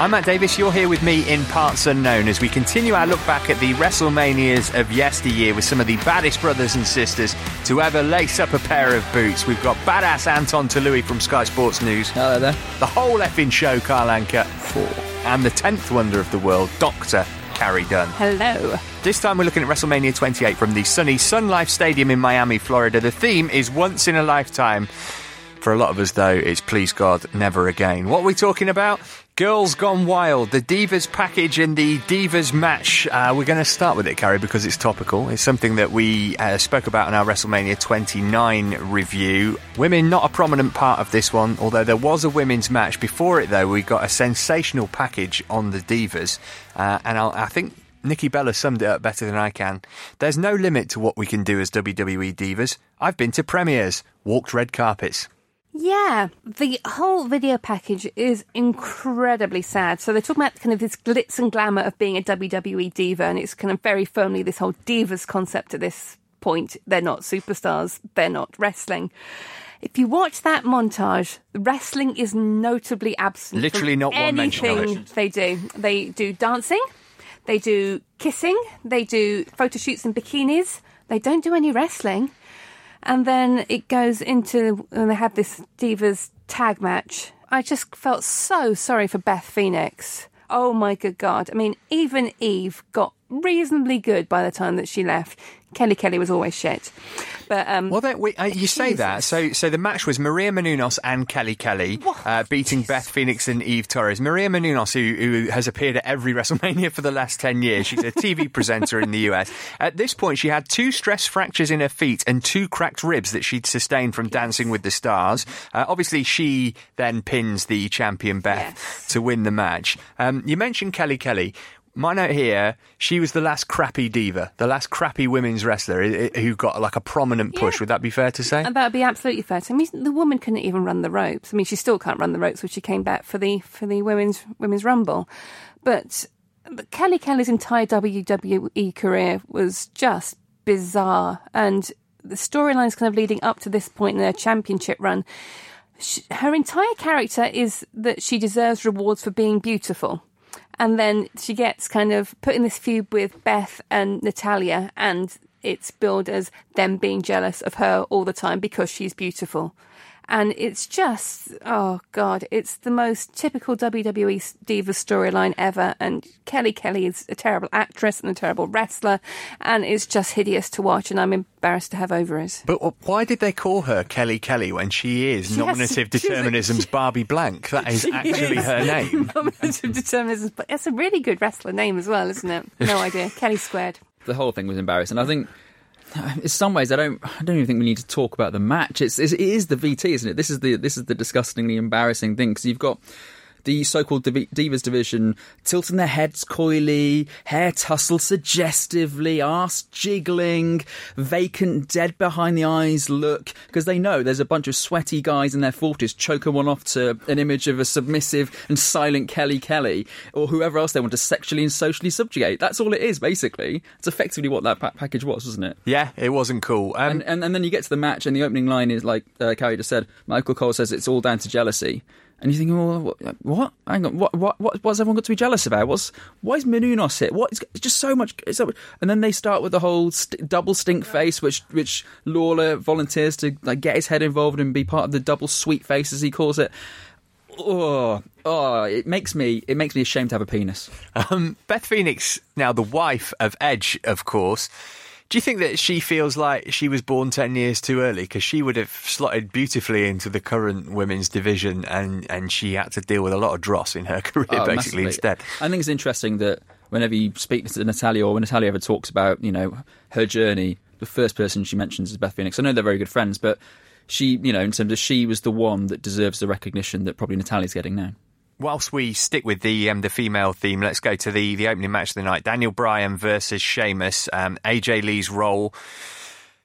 I'm Matt Davis. You're here with me in Parts Unknown as we continue our look back at the WrestleManias of yesteryear with some of the baddest brothers and sisters to ever lace up a pair of boots. We've got badass Anton Toloui from Sky Sports News. Hello there. The whole effing show, Carl Anka. Four. And the 10th wonder of the world, Dr. Carrie Dunn. Hello. This time we're looking at WrestleMania 28 from the sunny Sun Life Stadium in Miami, Florida. The theme is once in a lifetime. For a lot of us, though, it's please God, never again. What are we talking about? Girls Gone Wild, the Divas package and the Divas match. Uh, we're going to start with it, Carrie, because it's topical. It's something that we uh, spoke about in our WrestleMania 29 review. Women, not a prominent part of this one, although there was a women's match. Before it, though, we got a sensational package on the Divas. Uh, and I'll, I think Nikki Bella summed it up better than I can. There's no limit to what we can do as WWE Divas. I've been to premieres, walked red carpets. Yeah, the whole video package is incredibly sad. So they're talking about kind of this glitz and glamour of being a WWE diva, and it's kind of very firmly this whole divas concept at this point. They're not superstars, they're not wrestling. If you watch that montage, wrestling is notably absent. Literally not one mention of anything it. They do. They do dancing, they do kissing, they do photo shoots in bikinis. They don't do any wrestling. And then it goes into, and they have this Divas tag match. I just felt so sorry for Beth Phoenix. Oh my good God. I mean, even Eve got reasonably good by the time that she left. Kelly Kelly was always shit. But, um, Well, we, uh, you say that. So, so the match was Maria Menounos and Kelly Kelly uh, beating Beth Phoenix and Eve Torres. Maria Menounos, who, who has appeared at every WrestleMania for the last 10 years, she's a TV presenter in the US. At this point, she had two stress fractures in her feet and two cracked ribs that she'd sustained from Dancing with the Stars. Uh, obviously, she then pins the champion Beth to win the match. Um, you mentioned Kelly Kelly. My note here, she was the last crappy diva, the last crappy women's wrestler who got like a prominent push. Yeah. Would that be fair to say? That would be absolutely fair. I mean, the woman couldn't even run the ropes. I mean, she still can't run the ropes when she came back for the for the women's women's rumble. But Kelly Kelly's entire WWE career was just bizarre, and the storylines kind of leading up to this point in their championship run. sh her entire character is that she deserves rewards for being beautiful. And then she gets kind of put in this feud with Beth and Natalya, and it's billed as them being jealous of her all the time because she's beautiful. And it's just, oh God, it's the most typical WWE diva storyline ever. And Kelly Kelly is a terrible actress and a terrible wrestler, and it's just hideous to watch. And I'm embarrassed to have over it. But why did they call her Kelly Kelly when she is She has- nominative she's a- determinism's Barbie Blank? That is actually her name. Nominative determinism, but it's a really good wrestler name as well, isn't it? No idea. Kelly squared. The whole thing was embarrassing. I think. In some ways, I don't. I don't even think we need to talk about the match. It's, it's it is the VT, isn't it? This is the this is the disgustingly embarrassing thing because you've got the so-called div- divas division tilting their heads coyly, hair tousled suggestively, arse jiggling, vacant, dead behind the eyes look because they know there's a bunch of sweaty guys in their forties choking one off to an image of a submissive and silent Kelly Kelly or whoever else they want to sexually and socially subjugate. That's all it is, basically. It's effectively what that pa- package was, wasn't it? Yeah, it wasn't cool. Um, And, and and then you get to the match, and the opening line is like uh, Carrie just said. Michael Cole says it's all down to jealousy, and you think, well, what? what? Hang on, what? What? what what's everyone got to be jealous about? What's why is Menounos hit? What? It's just so much. It's so much. And then they start with the whole st- double stink face, which which Lawler volunteers to like get his head involved and be part of the double sweet face, as he calls it. Oh, oh! It makes me it makes me ashamed to have a penis. um, Beth Phoenix, now the wife of Edge, of course. Do you think that she feels like she was born 10 years too early? Because she would have slotted beautifully into the current women's division and, and she had to deal with a lot of dross in her career, Oh, basically, massively. instead. I think it's interesting that whenever you speak to Natalya or when Natalya ever talks about, you know, her journey, the first person she mentions is Beth Phoenix. I know they're very good friends, but she, you know, in terms of she was the one that deserves the recognition that probably Natalya's getting now. Whilst we stick with the um, the female theme, let's go to the, the opening match of the night: Daniel Bryan versus Sheamus. Um, AJ Lee's role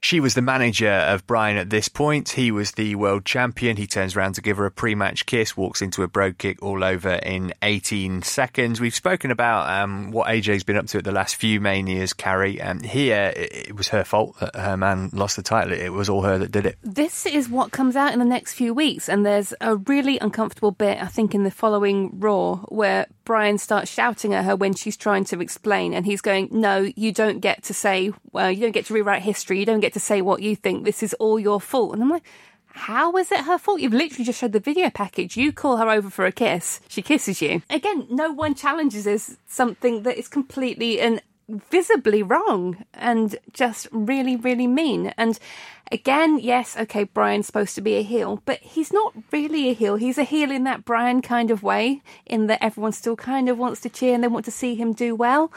she was the manager of Bryan at this point. He was the world champion. He turns around to give her a pre match kiss, walks into a brogue kick all over in 18 seconds. We've spoken about um, what AJ's been up to at the last few Manias, Carrie. Um, here, it, it was her fault that her man lost the title. It was all her that did it. This is what comes out in the next few weeks, and there's a really uncomfortable bit, I think, in the following Raw where Bryan starts shouting at her when she's trying to explain, and he's going, No, you don't get to say, well, you don't get to rewrite history, you don't get to say what you think. This is all your fault. And I'm like, how is it her fault? You've literally just showed the video package. You call her over for a kiss. She kisses you. Again, no one challenges this something that is completely and visibly wrong and just really, really mean. And again, yes, okay, Bryan's supposed to be a heel, but he's not really a heel. He's a heel in that Bryan kind of way, in that everyone still kind of wants to cheer and they want to see him do well.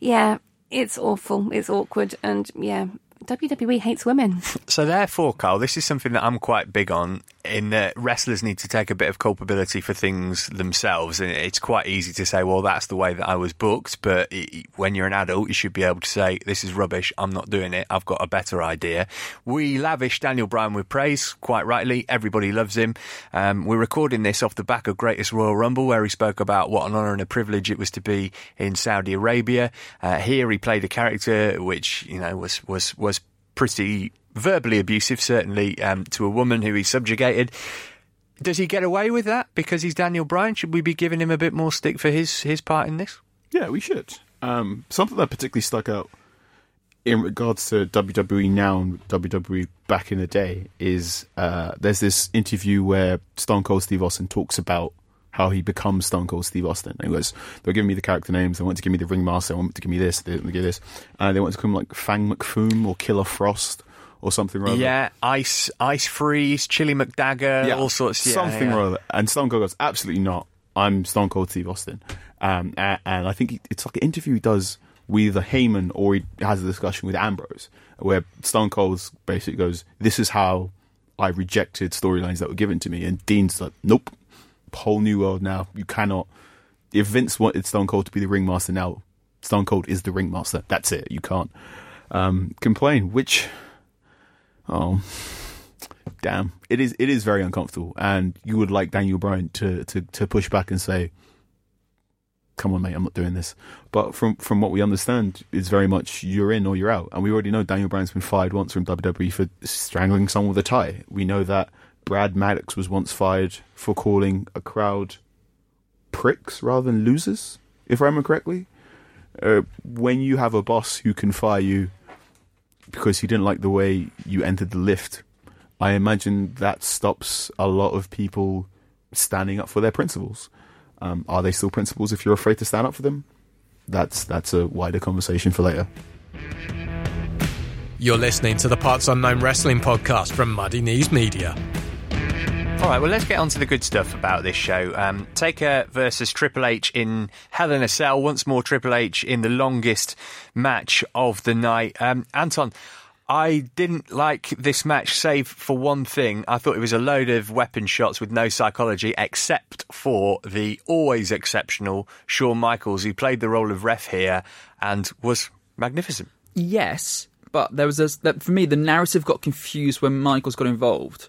Yeah, it's awful. It's awkward. And yeah, WWE hates women. So therefore, Carl, this is something that I'm quite big on in that wrestlers need to take a bit of culpability for things themselves. And it's quite easy to say, well, that's the way that I was booked. But when you're an adult, you should be able to say, this is rubbish. I'm not doing it. I've got a better idea. We lavish Daniel Bryan with praise, quite rightly. Everybody loves him. Um, we're recording this off the back of Greatest Royal Rumble, where he spoke about what an honour and a privilege it was to be in Saudi Arabia. Uh, here he played a character which, you know, was, was, was pretty verbally abusive, certainly um, to a woman who he subjugated. Does he get away with that because he's Daniel Bryan? Should we be giving him a bit more stick for his his part in this? Yeah, we should. Um, something that particularly stuck out in regards to WWE now and WWE back in the day is uh, there's this interview where Stone Cold Steve Austin talks about how he becomes Stone Cold Steve Austin. And he goes, they're giving me the character names. They want to give me the ringmaster. They want to give me this. They want to give this. And they want to call him like Fang McFoom or Killer Frost or something rather. Yeah, Ice Ice Freeze, Chili McDagger, yeah, all sorts. Yeah, something yeah. rather. And Stone Cold goes, absolutely not. I'm Stone Cold Steve Austin. Um, and, and, I think it's like an interview he does with either Heyman or he has a discussion with Ambrose where Stone Cold basically goes, this is how I rejected storylines that were given to me. And Dean's like, nope, whole new world now. You cannot. If Vince wanted Stone Cold to be the ringmaster now, Stone Cold is the ringmaster. That's it. You can't um, complain, which Oh, damn! It is it is very uncomfortable, and you would like Daniel Bryan to to to push back and say, "Come on, mate, I'm not doing this." But from from what we understand, it's very much you're in or you're out, and we already know Daniel Bryan's been fired once from WWE for strangling someone with a tie. We know that Brad Maddox was once fired for calling a crowd pricks rather than losers, if I remember correctly. Uh, when you have a boss who can fire you because he didn't like the way you entered the lift. I imagine that stops a lot of people standing up for their principles. Um, are they still principles if you're afraid to stand up for them? That's that's a wider conversation for later. You're listening to the Parts Unknown Wrestling podcast from Muddy Knees Media. All right, well, let's get on to the good stuff about this show. Um, Taker versus Triple H in Hell in a Cell. Once more, Triple H in the longest match of the night. Um, Anton, I didn't like this match, save for one thing. I thought it was a load of weapon shots with no psychology, except for the always exceptional Shawn Michaels, who played the role of ref here and was magnificent. Yes, but there was a, for me the narrative got confused when Michaels got involved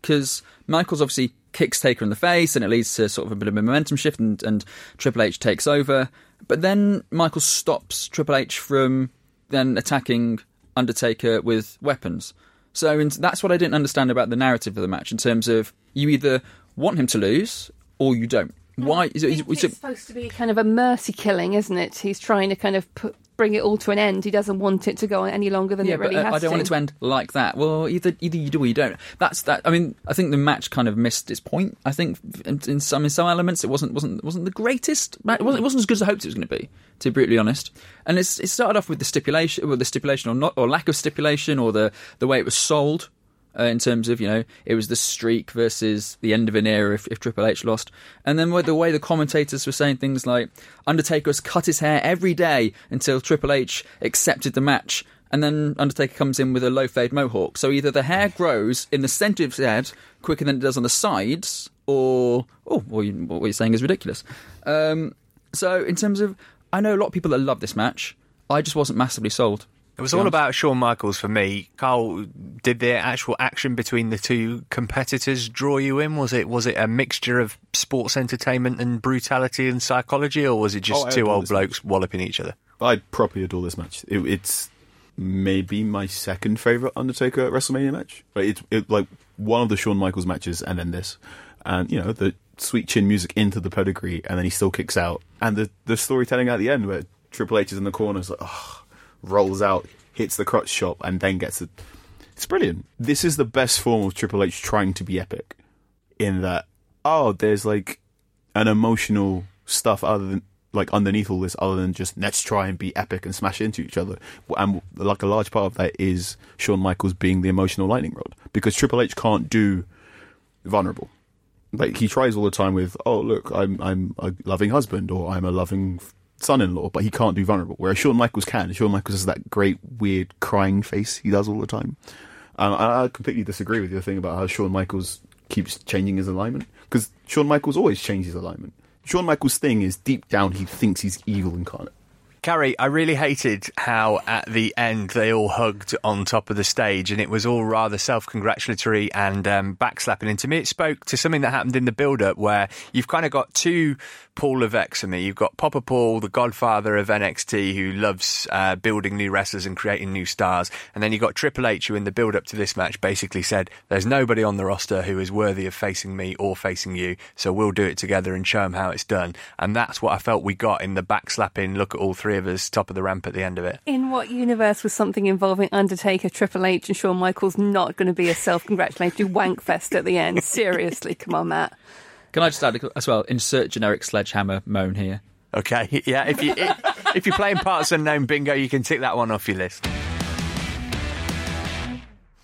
because Michaels obviously kicks Taker in the face and it leads to sort of a bit of a momentum shift and, and Triple H takes over. But then Michaels stops Triple H from then attacking Undertaker with weapons. So that's what I didn't understand about the narrative of the match in terms of you either want him to lose or you don't. Why is it? It's supposed to be kind of a mercy killing, isn't it? He's trying to kind of put bring it all to an end. He doesn't want it to go on any longer than yeah, it really but, uh, has I don't to. want it to end like that. Well, either either you do or you don't. That's that. I mean, I think the match kind of missed its point. I think in, in some in some elements it wasn't wasn't wasn't the greatest. It wasn't, it wasn't as good as I hoped it was going to be. To be brutally honest, and it's it started off with the stipulation, with the stipulation or not or lack of stipulation, or the the way it was sold uh, in terms of you know it was the streak versus the end of an era if, if Triple H lost, and then with the way the commentators were saying things like Undertaker has cut his hair every day until Triple H accepted the match and then Undertaker comes in with a low fade mohawk. So either the hair grows in the centre of his head quicker than it does on the sides, or oh, what, you, what you're saying is ridiculous. Um, so in terms of, I know a lot of people that love this match. I just wasn't massively sold. It was all about Shawn Michaels for me. Carl, did the actual action between the two competitors draw you in? Was it was it a mixture of sports entertainment and brutality and psychology, or was it just Oh, two old blokes walloping each other? I properly adore this match. It, it's maybe my second favorite Undertaker WrestleMania match. It's it, like one of the Shawn Michaels matches, and then this, and you know the sweet chin music into the pedigree, and then he still kicks out, and the the storytelling at the end where Triple H is in the corner, is like, oh, rolls out, hits the crotch chop, and then gets it. It's brilliant. This is the best form of Triple H trying to be epic, in that oh, there's like an emotional stuff other than like underneath all this other than just let's try and be epic and smash into each other and like a large part of that is Shawn Michaels being the emotional lightning rod because Triple H can't do vulnerable like he tries all the time with oh look I'm I'm a loving husband or I'm a loving son-in-law but he can't do vulnerable whereas Shawn Michaels can Shawn Michaels has that great weird crying face he does all the time um, I, completely disagree with your thing about how Shawn Michaels keeps changing his alignment because Shawn Michaels always changes alignment. Shawn Michaels' thing is deep down he thinks he's evil incarnate. Carrie, I really hated how at the end they all hugged on top of the stage and it was all rather self congratulatory and um, backslapping. And to me, it spoke to something that happened in the build up where you've kind of got two Paul Levesques for me. You've got Papa Paul, the godfather of NXT, who loves uh, building new wrestlers and creating new stars. And then you've got Triple H, who in the build up to this match basically said, There's nobody on the roster who is worthy of facing me or facing you, so we'll do it together and show them how it's done. And that's what I felt we got in the backslapping look at all three of us, top of the ramp at the end of it. In what universe was something involving Undertaker, Triple H, and Shawn Michaels not going to be a self-congratulatory wank fest at the end? Seriously, come on, Matt. Can I just add as well? Insert generic sledgehammer moan here. Okay, yeah. If you if, if you're playing parts unknown bingo, you can tick that one off your list.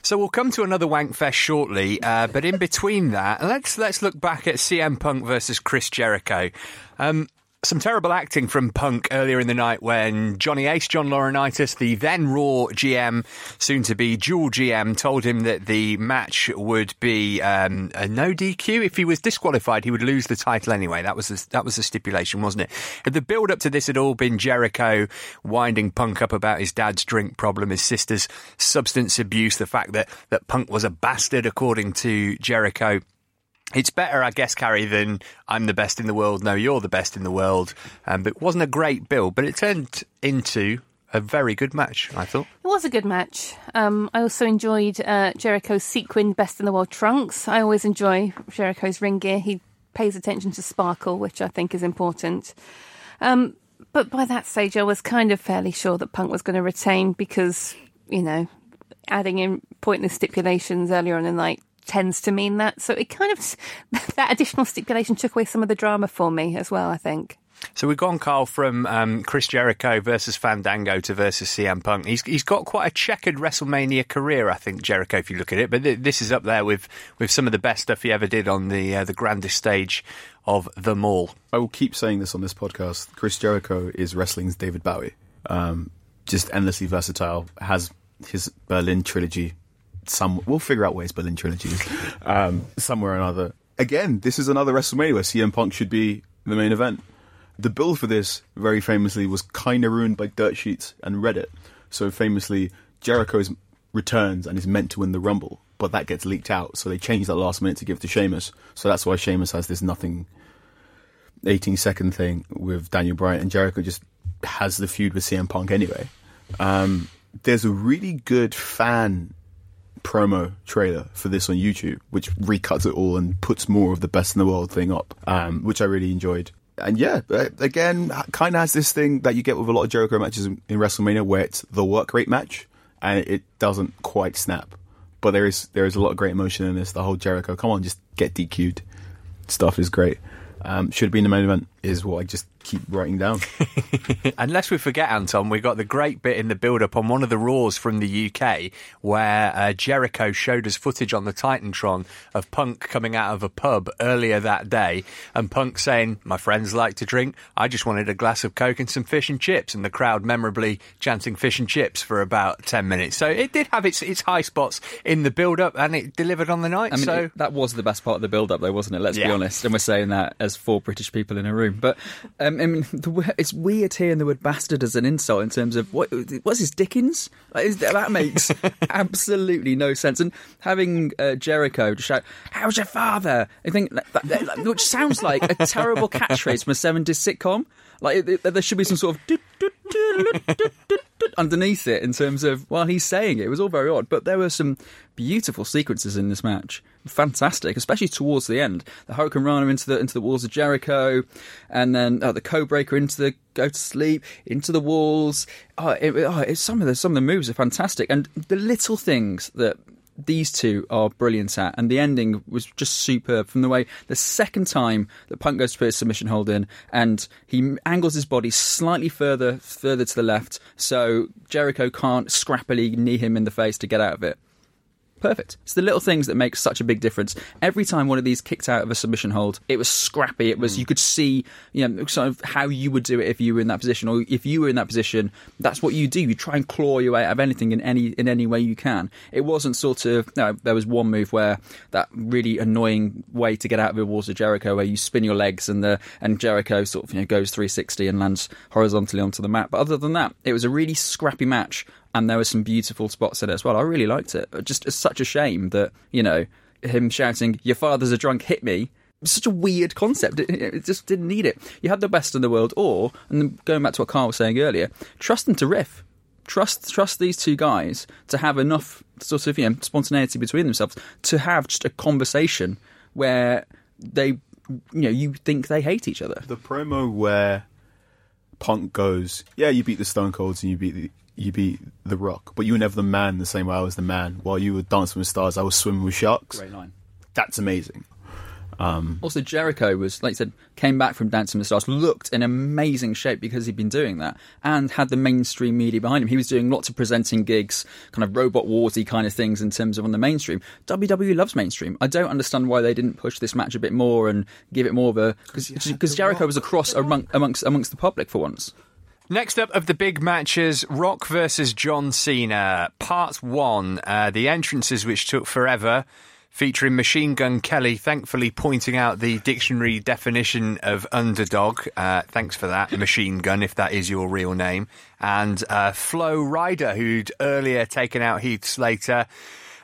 So we'll come to another wank fest shortly, uh, but in between that, let's let's look back at CM Punk versus Chris Jericho. Um, some terrible acting from Punk earlier in the night when Johnny Ace, John Laurinaitis, the then Raw GM, soon to be dual GM, told him that the match would be um, a no DQ. If he was disqualified, he would lose the title anyway. That was the, that was the stipulation, wasn't it? The build up to this had all been Jericho winding Punk up about his dad's drink problem, his sister's substance abuse, the fact that that Punk was a bastard, according to Jericho. It's better, I guess, Carrie, than I'm the best in the world. No, you're the best in the world. Um, but it wasn't a great build, but it turned into a very good match, I thought. It was a good match. Um, I also enjoyed uh, Jericho's sequined Best in the World trunks. I always enjoy Jericho's ring gear. He pays attention to sparkle, which I think is important. Um, but by that stage, I was kind of fairly sure that Punk was going to retain because, you know, adding in pointless stipulations earlier on in the night tends to mean that. So it kind of, that additional stipulation took away some of the drama for me as well, I think. So we've gone, Carl, from um, Chris Jericho versus Fandango to versus CM Punk. He's he's got quite a checkered WrestleMania career, I think, Jericho, if you look at it. But th- this is up there with, with some of the best stuff he ever did on the uh, the grandest stage of them all. I will keep saying this on this podcast. Chris Jericho is wrestling's David Bowie. Um, just endlessly versatile. Has his Berlin trilogy. Some we'll figure out ways Berlin trilogy is. Um, somewhere or another. Again, this is another WrestleMania where CM Punk should be the main event. The bill for this, very famously, was kind of ruined by dirt sheets and Reddit. So famously, Jericho's returns and is meant to win the Rumble, but that gets leaked out. So they change that last minute to give to Sheamus. So that's why Sheamus has this nothing 18 second thing with Daniel Bryan, and Jericho just has the feud with CM Punk anyway. Um, there's a really good fan promo trailer for this on YouTube, which recuts it all and puts more of the best in the world thing up, um, which I really enjoyed. And yeah, again, kind of has this thing that you get with a lot of Jericho matches in, in WrestleMania, where it's the work rate match, and it doesn't quite snap. But there is there is a lot of great emotion in this. The whole Jericho, come on, just get DQ'd stuff is great. Um, should have been the main event is what I just keep writing down. Unless we forget, Anton, we got the great bit in the build up on one of the Raws from the UK where uh, Jericho showed us footage on the Titantron of Punk coming out of a pub earlier that day and Punk saying, My friends like to drink. I just wanted a glass of Coke and some fish and chips. And the crowd memorably chanting fish and chips for about 10 minutes. So it did have its, its high spots in the build up and it delivered on the night. I mean, so it- that was the best part of the build-up, though, wasn't it? Let's be honest, and we're saying that as four British people in a room. But um, I mean, the, it's weird hearing the word "bastard" as an insult in terms of what what's his Dickens? Like, is, that makes absolutely no sense. And having uh, Jericho just shout, "How's your father?" I think, that, that- that- which sounds like a terrible catchphrase from a '70s sitcom. Like it, there should be some sort of. underneath it in terms of while he's saying it. It was all very odd, but there were some beautiful sequences in this match. Fantastic, especially towards the end. The Hurricanrana into the into the walls of Jericho, and then uh, the Code Breaker into the go to sleep into the walls. Oh, it, oh, it's some of the some of the moves are fantastic, and the little things that these two are brilliant at, and the ending was just superb from the way the second time that Punk goes to put his submission hold in, and he angles his body slightly further further to the left, so Jericho can't scrappily knee him in the face to get out of it. Perfect. It's the little things that make such a big difference. Every time one of these kicked out of a submission hold, it was scrappy. It was hmm. you could see, you know, sort of how you would do it if you were in that position, or if you were in that position, that's what you do. You try and claw your way out of anything in any in any way you can. It wasn't sort of no. There was one move where that really annoying way to get out of the walls of Jericho, where you spin your legs and the and Jericho sort of you know goes 360 and lands horizontally onto the mat. But other than that, it was a really scrappy match and there were some beautiful spots in it as well. I really liked it. Just it's such a shame that you know him shouting "Your father's a drunk, hit me." Such a weird concept. It, it just didn't need it. You had the best in the world, or and going back to what Carl was saying earlier, trust them to riff. Trust trust these two guys to have enough sort of you know spontaneity between themselves to have just a conversation where they you know you think they hate each other. the promo where Punk goes, "Yeah, you beat the Stone Colds and you beat the, you beat the Rock, but you were never the man the same way I was the man. While you were dancing with stars, I was swimming with sharks. Great line. That's amazing. Um, also, Jericho was, like you said, came back from Dancing with the Stars, looked in amazing shape because he'd been doing that, and had the mainstream media behind him. He was doing lots of presenting gigs, kind of robot warsy kind of things in terms of on the mainstream. WWE loves mainstream. I don't understand why they didn't push this match a bit more and give it more of a because Jericho was across among, amongst amongst the public for once. Next up of the big matches, Rock versus John Cena, part one. Uh, the entrances which took forever, featuring Machine Gun Kelly, thankfully pointing out the dictionary definition of underdog. Uh, thanks for that, Machine Gun, if that is your real name. And uh, Flo Rida, who'd earlier taken out Heath Slater.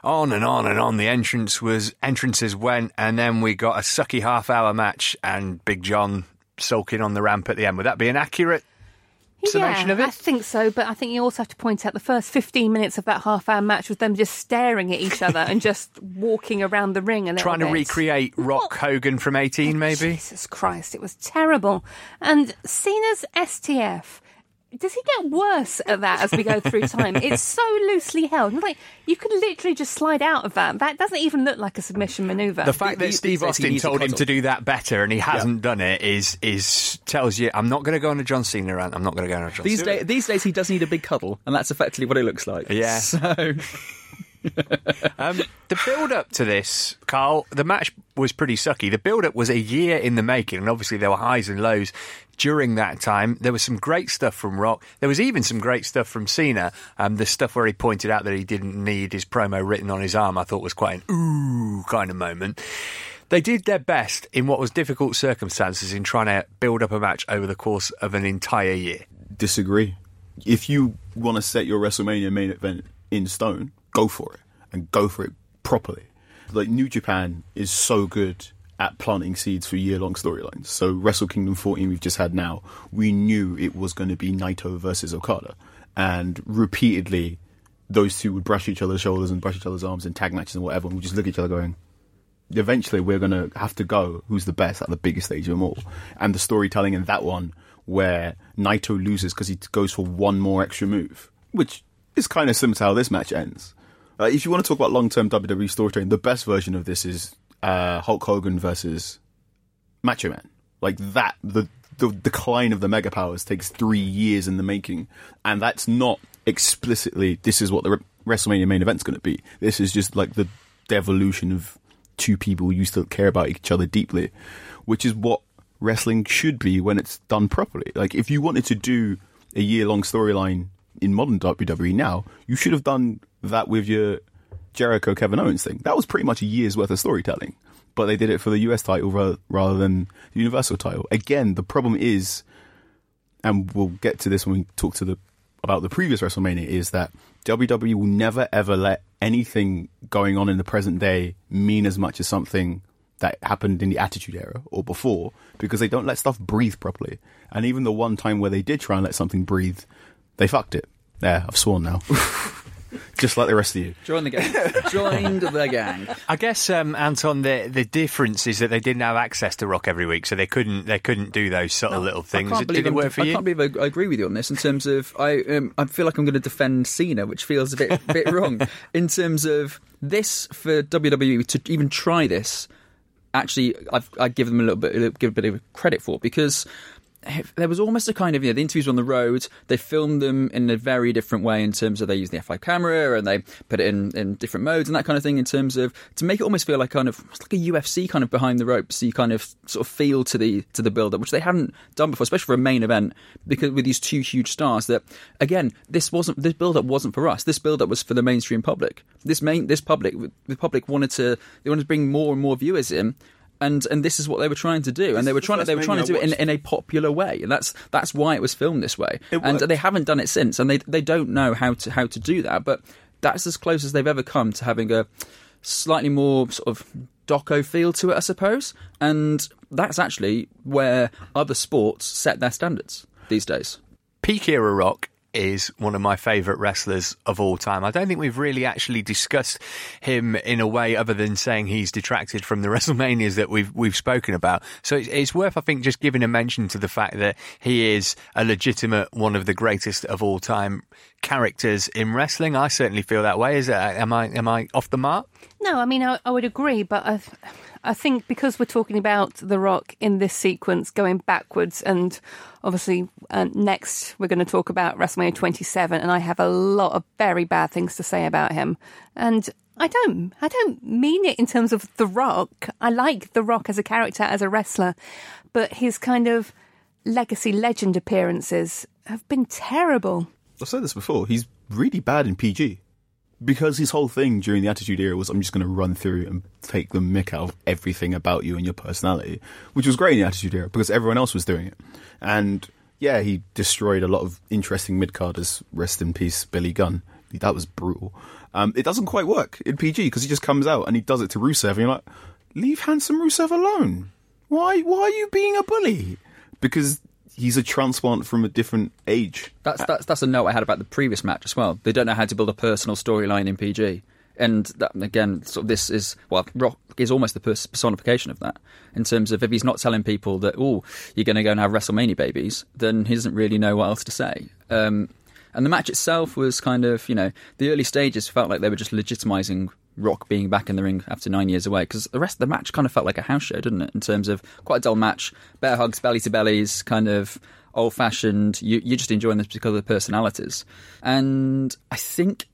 On and on and on. The entrance was entrances went, and then we got a sucky half hour match, and Big John sulking on the ramp at the end. Would that be an accurate summation yeah, of it? I think so, but I think you also have to point out the first 15 minutes of that half hour match was them just staring at each other and just walking around the ring and trying to bit. recreate Rock Hogan from 18, maybe? Jesus Christ, it was terrible. And Cena's STF. Does he get worse at that as we go through time? It's so loosely held. Like you could literally just slide out of that. That doesn't even look like a submission maneuver. The fact that these Steve days Austin needs a told him to do that better and he hasn't done it is is tells you I'm not going to go on a John Cena rant. I'm not going to go on a John These Cena. days, these days, he does need a big cuddle, and that's effectively what it looks like. Yeah. So Um, the build up to this, Carl, the match was pretty sucky. The build up was a year in the making, and obviously there were highs and lows during that time. There was some great stuff from Rock. There was even some great stuff from Cena. Um, the stuff where he pointed out that he didn't need his promo written on his arm, I thought was quite an ooh kind of moment. They did their best in what was difficult circumstances in trying to build up a match over the course of an entire year. Disagree. If you want to set your WrestleMania main event in stone, go for it and go for it properly. Like New Japan is so good at planting seeds for year-long storylines. So Wrestle Kingdom 14 we've just had now, we knew it was going to be Naito versus Okada, and repeatedly those two would brush each other's shoulders and brush each other's arms in tag matches and whatever, and we just look at each other going, eventually we're going to have to go who's the best at the biggest stage of them all. And the storytelling in that one where Naito loses because he goes for one more extra move, which is kind of similar to how this match ends. Uh, if you want to talk about long-term WWE storytelling, the best version of this is uh, Hulk Hogan versus Macho Man. Like that, the the decline of the mega powers takes three years in the making, and that's not explicitly this is what the WrestleMania main event's going to be. This is just like the devolution of two people who used to care about each other deeply, which is what wrestling should be when it's done properly. Like if you wanted to do a year long storyline in modern WWE now, you should have done that with your Jericho Kevin Owens thing. That was pretty much a year's worth of storytelling, but they did it for the US title rather, rather than the Universal title. Again, the problem is, and we'll get to this when we talk to the about the previous WrestleMania, is that WWE will never ever let anything going on in the present day mean as much as something that happened in the Attitude Era or before because they don't let stuff breathe properly. And even the one time where they did try and let something breathe, they fucked it. There, I've sworn now. Just like the rest of you. Join the gang. Joined the gang. I guess um, Anton, the the difference is that they didn't have access to Rock every week, so they couldn't they couldn't do those subtle little things. I can't Did believe it I'm- work for I you? can't believe I, I agree with you on this in terms of I um, I feel like I'm going to defend Cena, which feels a bit bit wrong in terms of this for WWE to even try this. Actually, I've, I give them a little bit give a bit of credit for because there was almost a kind of you know the interviews on the road. They filmed them in a very different way in terms of they use the F5 camera and they put it in, in different modes and that kind of thing. In terms of to make it almost feel like kind of like a UFC kind of behind the ropes. You kind of sort of feel to the to the build up, which they hadn't done before, especially for a main event because with these two huge stars. That again, this wasn't this build up wasn't for us. This build up was for the mainstream public. This main this public the public wanted to they wanted to bring more and more viewers in and and this is what they were trying to do, and they were the trying to, they were trying to do it in, in a popular way, and that's that's why it was filmed this way. It and worked. they haven't done it since, and they they don't know how to how to do that. But that's as close as they've ever come to having a slightly more sort of doco feel to it, I suppose. And that's actually where other sports set their standards these days. Peak era Rock is one of my favourite wrestlers of all time. I don't think we've really actually discussed him in a way other than saying he's detracted from the WrestleManias that we've we've spoken about. So it's, it's worth, I think, just giving a mention to the fact that he is a legitimate one of the greatest of all time characters in wrestling. I certainly feel that way. Is it? Am I am I off the mark? No, I mean I, I would agree, but I, I think because we're talking about The Rock in this sequence going backwards, and obviously uh, next we're going to talk about WrestleMania 27, and I have a lot of very bad things to say about him, and I don't, I don't mean it in terms of The Rock. I like The Rock as a character, as a wrestler, but his kind of legacy legend appearances have been terrible. I've said this before. He's really bad in PG because his whole thing during the Attitude Era was I'm just going to run through and take the mick out of everything about you and your personality, which was great in the Attitude Era because everyone else was doing it. And yeah, he destroyed a lot of interesting mid carders. Rest in peace, Billy Gunn. That was brutal. Um, it doesn't quite work in PG because he just comes out and he does it to Rusev, and you're like, leave handsome Rusev alone. Why? Why are you being a bully? Because he's a transplant from a different age. That's that's that's a note I had about the previous match as well. They don't know how to build a personal storyline in PG, and that, again, sort of this is well, Rock is almost the personification of that. In terms of if he's not telling people that oh, you're going to go and have WrestleMania babies, then he doesn't really know what else to say. Um, and the match itself was kind of you know the early stages felt like they were just legitimizing Rock being back in the ring after nine years away because the rest of the match kind of felt like a house show, didn't it? In terms of quite a dull match, bear hugs, belly to bellies, kind of old fashioned. You, you're just enjoying this because of the personalities. And I think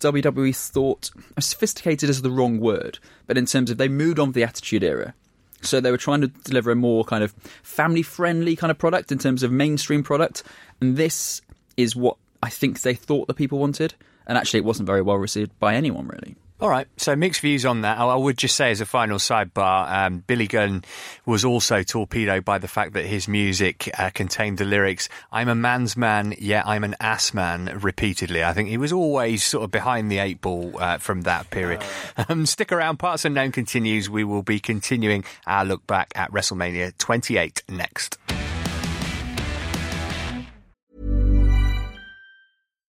WWE thought, sophisticated is the wrong word, but in terms of they moved on the Attitude Era. So they were trying to deliver a more kind of family friendly kind of product in terms of mainstream product. And this is what I think they thought the people wanted. And actually, it wasn't very well received by anyone, really. All right, so mixed views on that. I would just say, as a final sidebar, um, Billy Gunn was also torpedoed by the fact that his music uh, contained the lyrics "I'm a man's man, yeah, I'm an ass man" repeatedly. I think he was always sort of behind the eight ball uh, from that period. Um, stick around, Parts Unknown continues. We will be continuing our look back at WrestleMania 28 next.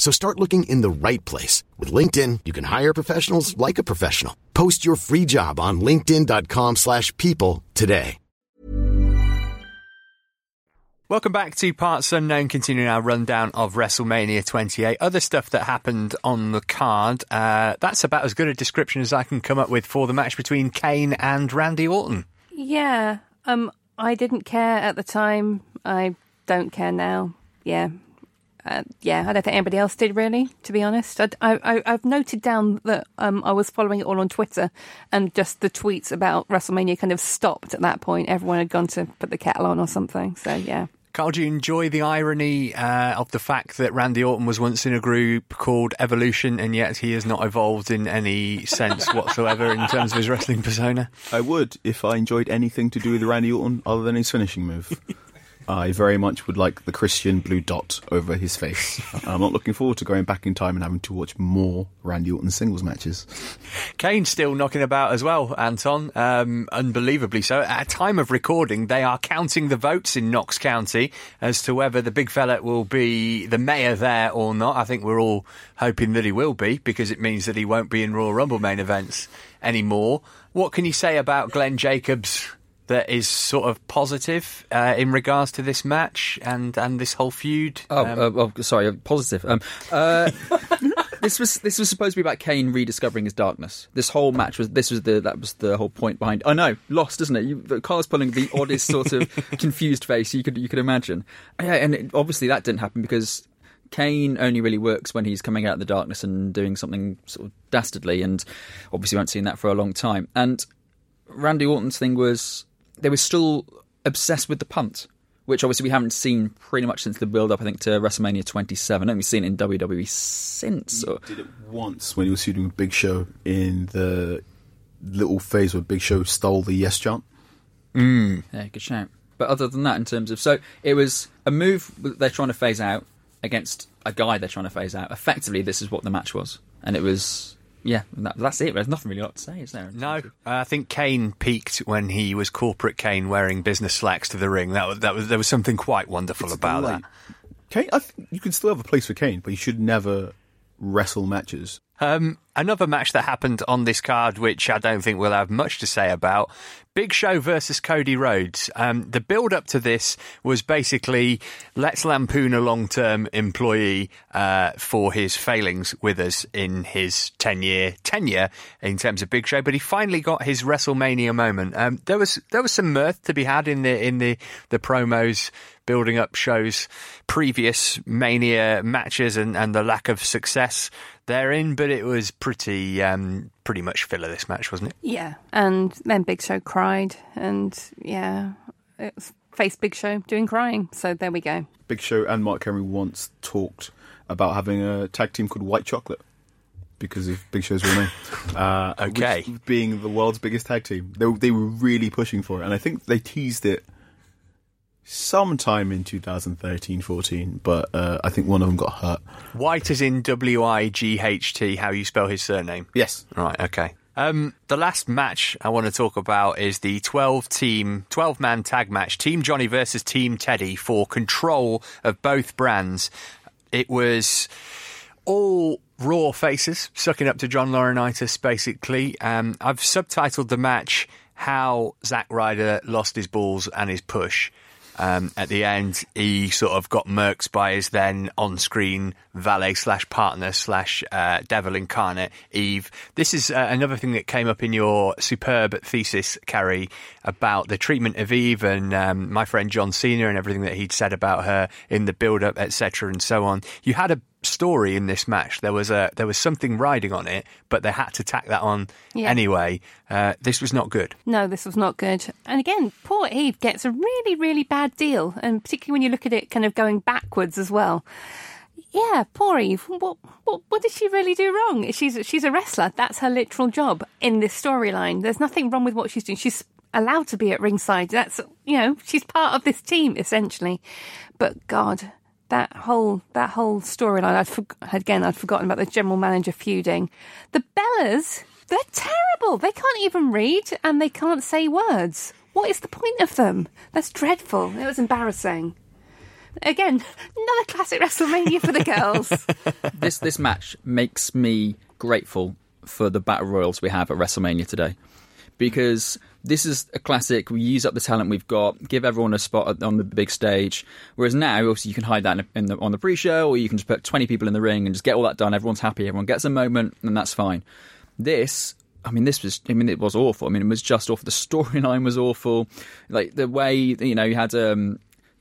So start looking in the right place. With LinkedIn, you can hire professionals like a professional. Post your free job on linkedin.com slash people today. Welcome back to Parts Unknown, continuing our rundown of WrestleMania 28. Other stuff that happened on the card. Uh, that's about as good a description as I can come up with for the match between Kane and Randy Orton. Yeah. Um, I didn't care at the time. I don't care now. Yeah. Uh, yeah, I don't think anybody else did really, to be honest. I, I, I've noted down that um, I was following it all on Twitter, and just the tweets about WrestleMania kind of stopped at that point. Everyone had gone to put the kettle on or something. So yeah. Carl, do you enjoy the irony uh, of the fact that Randy Orton was once in a group called Evolution, and yet he has not evolved in any sense whatsoever in terms of his wrestling persona? I would if I enjoyed anything to do with Randy Orton other than his finishing move. I very much would like the Christian blue dot over his face. I'm not looking forward to going back in time and having to watch more Randy Orton singles matches. Kane's still knocking about as well, Anton. Um, unbelievably so. At time of recording, they are counting the votes in Knox County as to whether the big fella will be the mayor there or not. I think we're all hoping that he will be because it means that he won't be in Royal Rumble main events anymore. What can you say about Glenn Jacobs? That is sort of positive uh, in regards to this match and, and this whole feud. Oh, Um, uh, oh sorry, uh, positive. Um, uh, this was this was supposed to be about Kane rediscovering his darkness. This whole match was this was the that was the whole point behind. I know, lost, isn't it? You, Carl's pulling the oddest sort of confused face you could you could imagine. Yeah, and it, obviously that didn't happen because Kane only really works when he's coming out of the darkness and doing something sort of dastardly, and obviously we haven't seen that for a long time. And Randy Orton's thing was they were still obsessed with the punt, which obviously we haven't seen pretty much since the build up, I think, to WrestleMania 27. I think we've seen it in WWE since. Or, Did it once when he was shooting with Big Show in the little phase where Big Show stole the yes chant. Mm. yeah, good shout. But other than that, in terms of. So it was a move they're trying to phase out against a guy they're trying to phase out. Effectively, this is what the match was. And it was. Yeah, that, that's it. There's nothing really lot to say, is there? No, uh, I think Kane peaked when he was corporate Kane wearing business slacks to the ring. That was, that was there was something quite wonderful It's about that. Kane, I think you can still have a place for Kane, but you should never wrestle matches. Um, another match that happened on this card, which I don't think we'll have much to say about Big Show versus Cody Rhodes. Um, the build up to this was basically let's lampoon a long term employee uh, for his failings with us in his 10 year tenure in terms of Big Show, but he finally got his WrestleMania moment. Um, there was there was some mirth to be had in the in the, the promos building up shows previous Mania matches and, and the lack of success therein, but it was pretty um, pretty much filler this match, wasn't it? Yeah, and then Big Show cried, and yeah, it was face Big Show doing crying. So there we go. Big Show and Mark Henry once talked about having a tag team called White Chocolate because of Big Show's real name. Uh, Okay. which being the world's biggest tag team, they, they were really pushing for it, and I think they teased it sometime in 2013-14, but uh, I think one of them got hurt. White is in W I G H T, how you spell his surname. Yes, Right, okay. Um, the last match I want to talk about is the 12 team, 12 man tag match, Team Johnny versus Team Teddy for control of both brands. It was all raw faces sucking up to John Laurinaitis, basically. Um, I've subtitled the match How Zack Ryder Lost His Balls and His Push. Um, at the end, he sort of got murked by his then on-screen valet slash partner slash uh, devil incarnate, Eve. This is uh, another thing that came up in your superb thesis, Carrie, about the treatment of Eve and um, my friend John Cena and everything that he'd said about her in the build-up, etc., and so on. You had a story in this match. There was a there was something riding on it, but they had to tack that on Yeah. anyway. Uh, this was not good. No, this was not good. And again, poor Eve gets a really, really bad deal, and particularly when you look at it kind of going backwards as well. Yeah, poor Eve. What, what, what did she really do wrong? She's she's a wrestler. That's her literal job in this storyline. There's nothing wrong with what she's doing. She's allowed to be at ringside. That's you know she's part of this team essentially. But God, that whole that whole storyline. I'd for, again I'd forgotten about the general manager feuding. The Bellas, they're terrible. They can't even read and they can't say words. What is the point of them? That's dreadful. It was embarrassing. Again, another classic WrestleMania for the girls. this this match makes me grateful for the battle royals we have at WrestleMania today, because this is a classic. We use up the talent we've got, give everyone a spot on the big stage. Whereas now, obviously, you can hide that in, the, on the pre-show, or you can just put twenty people in the ring and just get all that done. Everyone's happy, everyone gets a moment, and that's fine. This. I mean, this was. I mean, it was awful. I mean, it was just awful. The storyline was awful. Like the way you know you had um,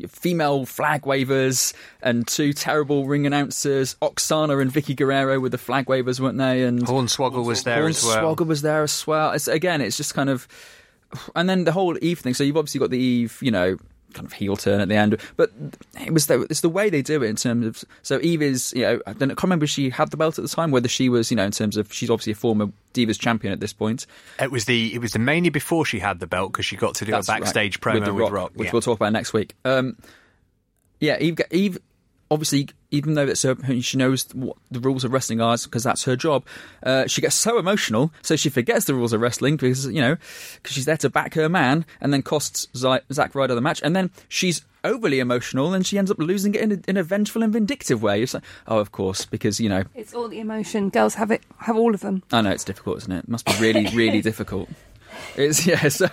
female flag wavers and two terrible ring announcers, Aksana and Vickie Guerrero with the flag wavers, weren't they? And Hornswoggle was there as well. Hornswoggle was there as well. It's, again, it's just kind of, and then the whole Eve thing. So you've obviously got the Eve, you know, kind of heel turn at the end, but it was the, it's the way they do it in terms of. So Eve is, you know, I don't- I can't remember if she had the belt at the time, whether she was, you know, in terms of she's obviously a former Divas champion at this point. It was the it was the mania before she had the belt because she got to do That's a right, backstage promo the with Rock, which yeah. we'll talk about next week. Um, yeah, Eve, Eve, obviously, even though it's her, she knows what the rules of wrestling are because that's her job, uh, she gets so emotional, so she forgets the rules of wrestling because you know, because she's there to back her man, and then costs Zy- Zack Ryder the match, and then she's overly emotional, and she ends up losing it in a, in a vengeful and vindictive way. It's like, oh, of course, because you know, it's all the emotion. Girls have it. Have all of them. I know it's difficult, isn't it? It must be really, really difficult. It's yeah. So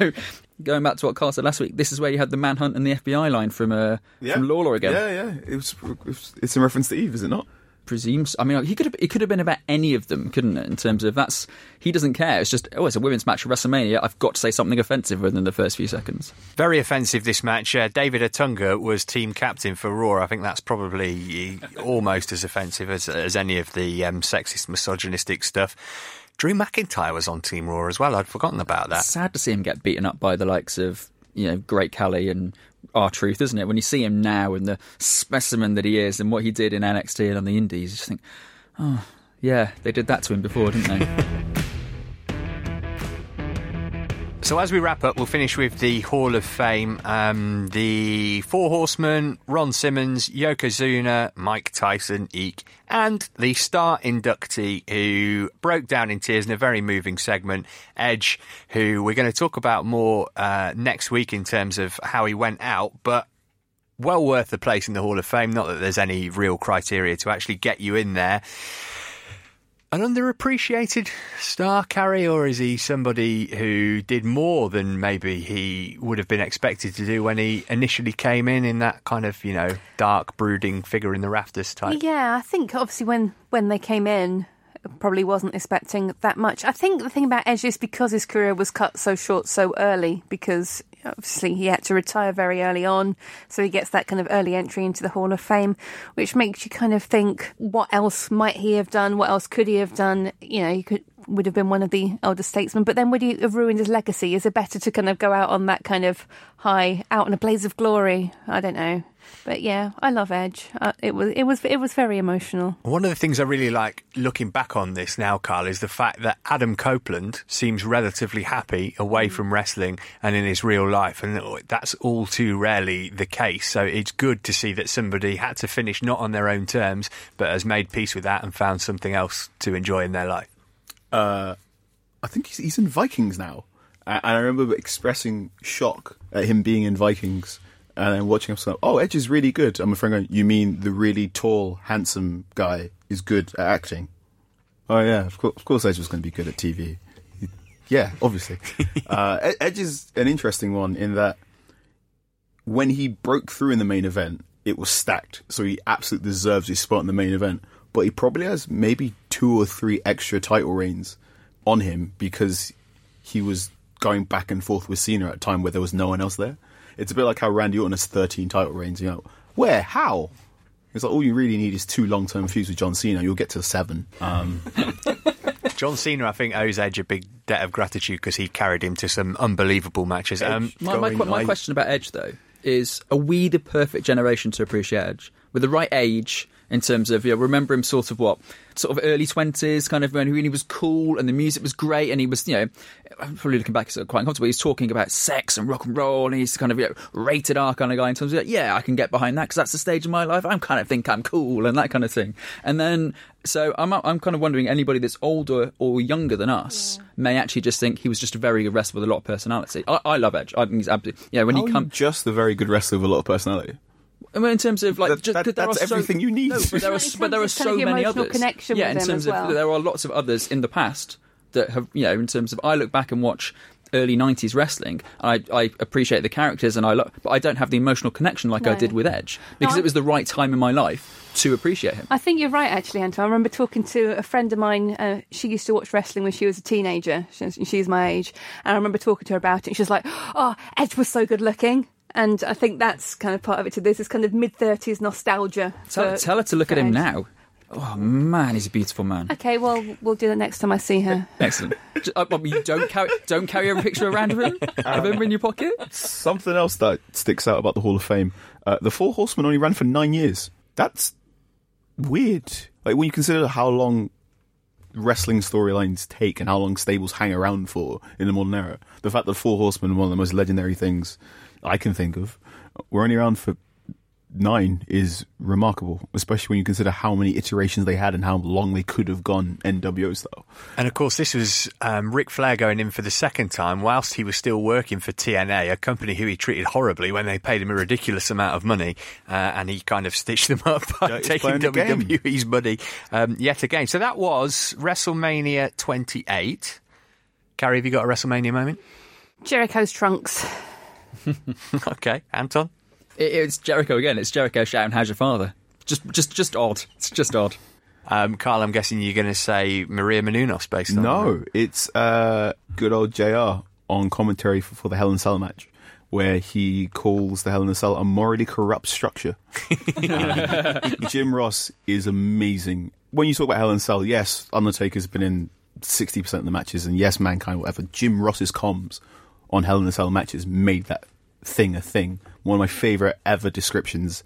going back to what Carl said last week, this is where you had the manhunt and the FBI line from uh, from Lawler again. Yeah, yeah. It was, it was. It's in reference to Eve, is it not? Presumes. I mean, he could have. It could have been about any of them, couldn't it? In terms of that's he doesn't care. It's just oh, it's a women's match at WrestleMania. I've got to say something offensive within the first few seconds. Very offensive this match. Uh, David Otunga was team captain for Raw. I think that's probably almost as offensive as, as any of the um, sexist, misogynistic stuff. Drew McIntyre was on Team Raw as well. I'd forgotten about that. Sad to see him get beaten up by the likes of you know Great Khali and R-Truth, isn't it? When you see him now and the specimen that he is and what he did in NXT and on the Indies, you just think, oh yeah, they did that to him before, didn't they? So as we wrap up, we'll finish with the Hall of Fame. Um, the Four Horsemen, Ron Simmons, Yokozuna, Mike Tyson, Eek, and the star inductee who broke down in tears in a very moving segment, Edge, who we're going to talk about more uh, next week in terms of how he went out, but well worth the place in the Hall of Fame. Not that there's any real criteria to actually get you in there. An underappreciated star Carrie, or is he somebody who did more than maybe he would have been expected to do when he initially came in, in that kind of, you know, dark, brooding figure in the rafters type? Yeah, I think obviously when when they came in, probably wasn't expecting that much. I think the thing about Edge is because his career was cut so short so early, because obviously he had to retire very early on, so he gets that kind of early entry into the Hall of Fame, which makes you kind of think, what else might he have done? What else could he have done? You know, he could would have been one of the elder statesmen, but then would he have ruined his legacy? Is it better to kind of go out on that kind of high, out in a blaze of glory? I don't know. But yeah, I love Edge. Uh, it was it was it was very emotional. One of the things I really like looking back on this now, Carl, is the fact that Adam Copeland seems relatively happy away from wrestling and in his real life, and that's all too rarely the case. So it's good to see that somebody had to finish not on their own terms, but has made peace with that and found something else to enjoy in their life. I I think he's, he's in Vikings now. And I remember expressing shock at him being in Vikings and then watching him "Oh, Edge is really good." I'm afraid going, "You mean the really tall, handsome guy is good at acting?" Oh yeah, of course, of course Edge was going to be good at TV. Yeah, obviously. uh, Edge is an interesting one in that when he broke through in the main event, it was stacked, so he absolutely deserves his spot in the main event. But he probably has maybe two or three extra title reigns on him because he was going back and forth with Cena at a time where there was no one else there. It's a bit like how Randy Orton has 13 title reigns. You know, where? How? It's like all you really need is two long term feuds with John Cena. You'll get to seven. Um, John Cena, I think, owes Edge a big debt of gratitude because he carried him to some unbelievable matches. Um, My, my, my question about Edge, though, is are we the perfect generation to appreciate Edge? With the right age, in terms of, you know, remember him sort of what? Sort of early 20s, kind of when he was cool and the music was great and he was, you know, I'm probably looking back, it's quite uncomfortable. He's talking about sex and rock and roll and he's kind of, you know, rated R kind of guy in terms of, like, yeah, I can get behind that because that's the stage of my life. I'm kind of think I'm cool and that kind of thing. And then, so I'm, I'm kind of wondering anybody that's older or younger than us may actually just think he was just a very good wrestler with a lot of personality. I, I love Edge. I think he's absolutely, yeah, when how he oh, comes. just the very good wrestler with a lot of personality. I mean, in terms of like, That- just, that- there that's are so- everything you need. No, but there are, In terms but there are of kind so of many emotional others. connection yeah, with in them terms as well. of there are lots of others in the past that have, you know, in terms of I look back and watch early '90s wrestling, and I, I appreciate the characters, and I look, but I don't have the emotional connection like I did with Edge because No, it was the right time in my life to appreciate him. I think you're right, actually, Anton. I remember talking to a friend of mine. Uh, she used to watch wrestling when she was a teenager. She's, she's my age. And I remember talking to her about it. And she was like, oh, Edge was so good looking. And I think that's kind of part of it too. There's this kind of mid 30s nostalgia. Tell, for- tell her to look for at him Edge. now. Oh man, he's a beautiful man. Okay, well, we'll do that next time I see her. Excellent. Just, uh, but you don't carry don't carry a picture around of him of him in your pocket. Something else that sticks out about the Hall of Fame: uh, the Four Horsemen only ran for nine years. That's weird. Like when you consider how long wrestling storylines take and how long stables hang around for in the modern era. The fact that Four Horsemen, are one of the most legendary things I can think of, were only around for nine is remarkable, especially when you consider how many iterations they had and how long they could have gone NWO style. And of course, this was um, Ric Flair going in for the second time whilst he was still working for TNA, a company who he treated horribly when they paid him a ridiculous amount of money, uh, and he kind of stitched them up by Yeah, taking playing the game. WWE's money um, yet again. So that was WrestleMania 28. Carrie, have you got a WrestleMania moment? Jericho's trunks. okay, Anton. It, it's Jericho again. It's Jericho shouting, "How's your father?" Just, just, just odd. It's just odd. Um, Carl, I'm guessing you're going to say Maria Menounos based on No, it's uh, good old JR on commentary for, for the Hell in a Cell match, where he calls the Hell in a Cell a morally corrupt structure. Jim Ross is amazing. When you talk about Hell in a Cell, yes, Undertaker's been in 60% of the matches, and yes, Mankind, whatever. Jim Ross's comms on Hell in a Cell matches made that thing a thing. One of my favourite ever descriptions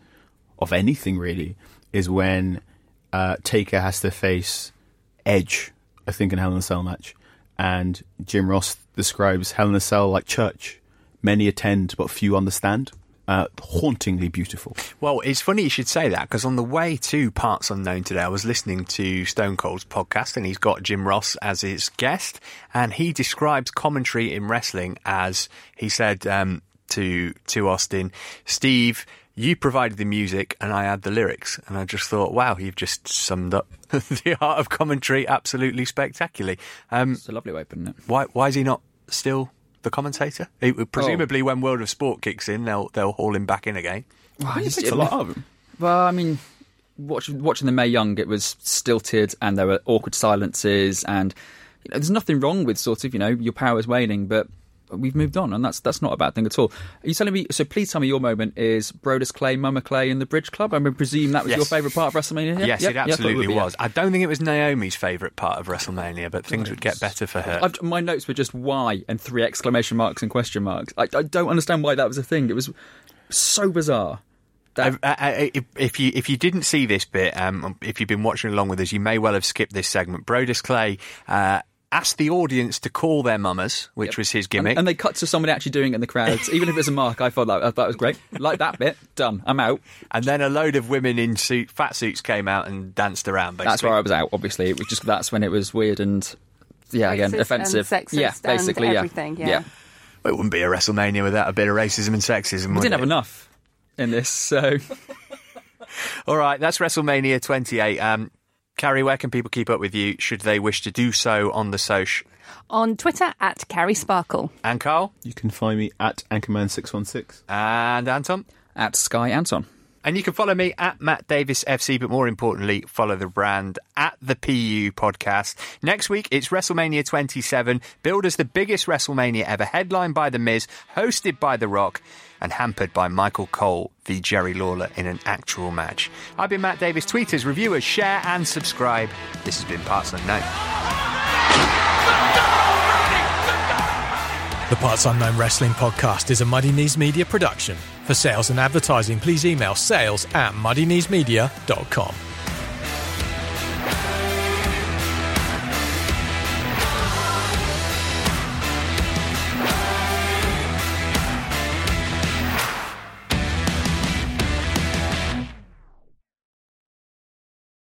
of anything, really, is when uh, Taker has to face Edge, I think, in Hell in a Cell match. And Jim Ross describes Hell in a Cell like church. Many attend, but few understand. Uh, hauntingly beautiful. Well, it's funny you should say that because on the way to Parts Unknown today, I was listening to Stone Cold's podcast and he's got Jim Ross as his guest. And he describes commentary in wrestling as he said um, to, to Austin, Steve, you provided the music and I had the lyrics. And I just thought, wow, you've just summed up the art of commentary absolutely spectacularly. Um, It's a lovely way of putting it. why, why is he not still the commentator? He, presumably, oh. when World of Sport kicks in, they'll, they'll haul him back in again. Wow, He takes a lot of him. Well, I mean, watch, watching the Mae Young, it was stilted, and there were awkward silences, and you know, there's nothing wrong with sort of you know your power's waning, but we've moved on, and that's that's not a bad thing at all. Are you telling me? So please tell me your moment is Brodus Clay, Mama Clay, and the Bridge Club. I mean, presume that was Yes. your favourite part of WrestleMania. Yeah? Yes, Yeah? it Yeah, I absolutely yeah. was. I don't think it was Naomi's favourite part of WrestleMania, but things would get better for her. I've, my notes were just why and three exclamation marks and question marks. I, I don't understand why that was a thing. It was so bizarre. I- I- if you if you didn't see this bit, um, if you've been watching along with us, you may well have skipped this segment. Brodus Clay uh, asked the audience to call their mamas, which was his gimmick. and they cut to somebody actually doing it in the crowd. Even if it was a mark, I thought that, I thought that was great. Like that bit, done. I'm out. And then a load of women in suit, fat suits came out and danced around. Basically. That's where I was out. Obviously, it was just that's when it was weird and yeah, again, Racist and offensive. sexist yeah, and basically, yeah. everything, yeah. It wouldn't be a WrestleMania without a bit of racism and sexism. We didn't have enough in this, so All right, that's WrestleMania 28. Um, Carrie, where can people keep up with you should they wish to do so on the social? On Twitter at Carrie Sparkle. And Carl You can find me at Anchorman616. and Anton. at Sky Anton. And you can follow me at Matt Davis FC, but more importantly, follow the brand at the PU podcast. Next week, it's WrestleMania 27, billed as the biggest WrestleMania ever, headlined by The Miz, hosted by The Rock, and hampered by Michael Cole v Jerry Lawler in an actual match. I've been Matt Davis. Tweeters, reviewers, share and subscribe. This has been Parts Unknown. The Parts Unknown Wrestling Podcast is a Muddy Knees Media production. For sales and advertising, please email sales at muddykneesmedia.com.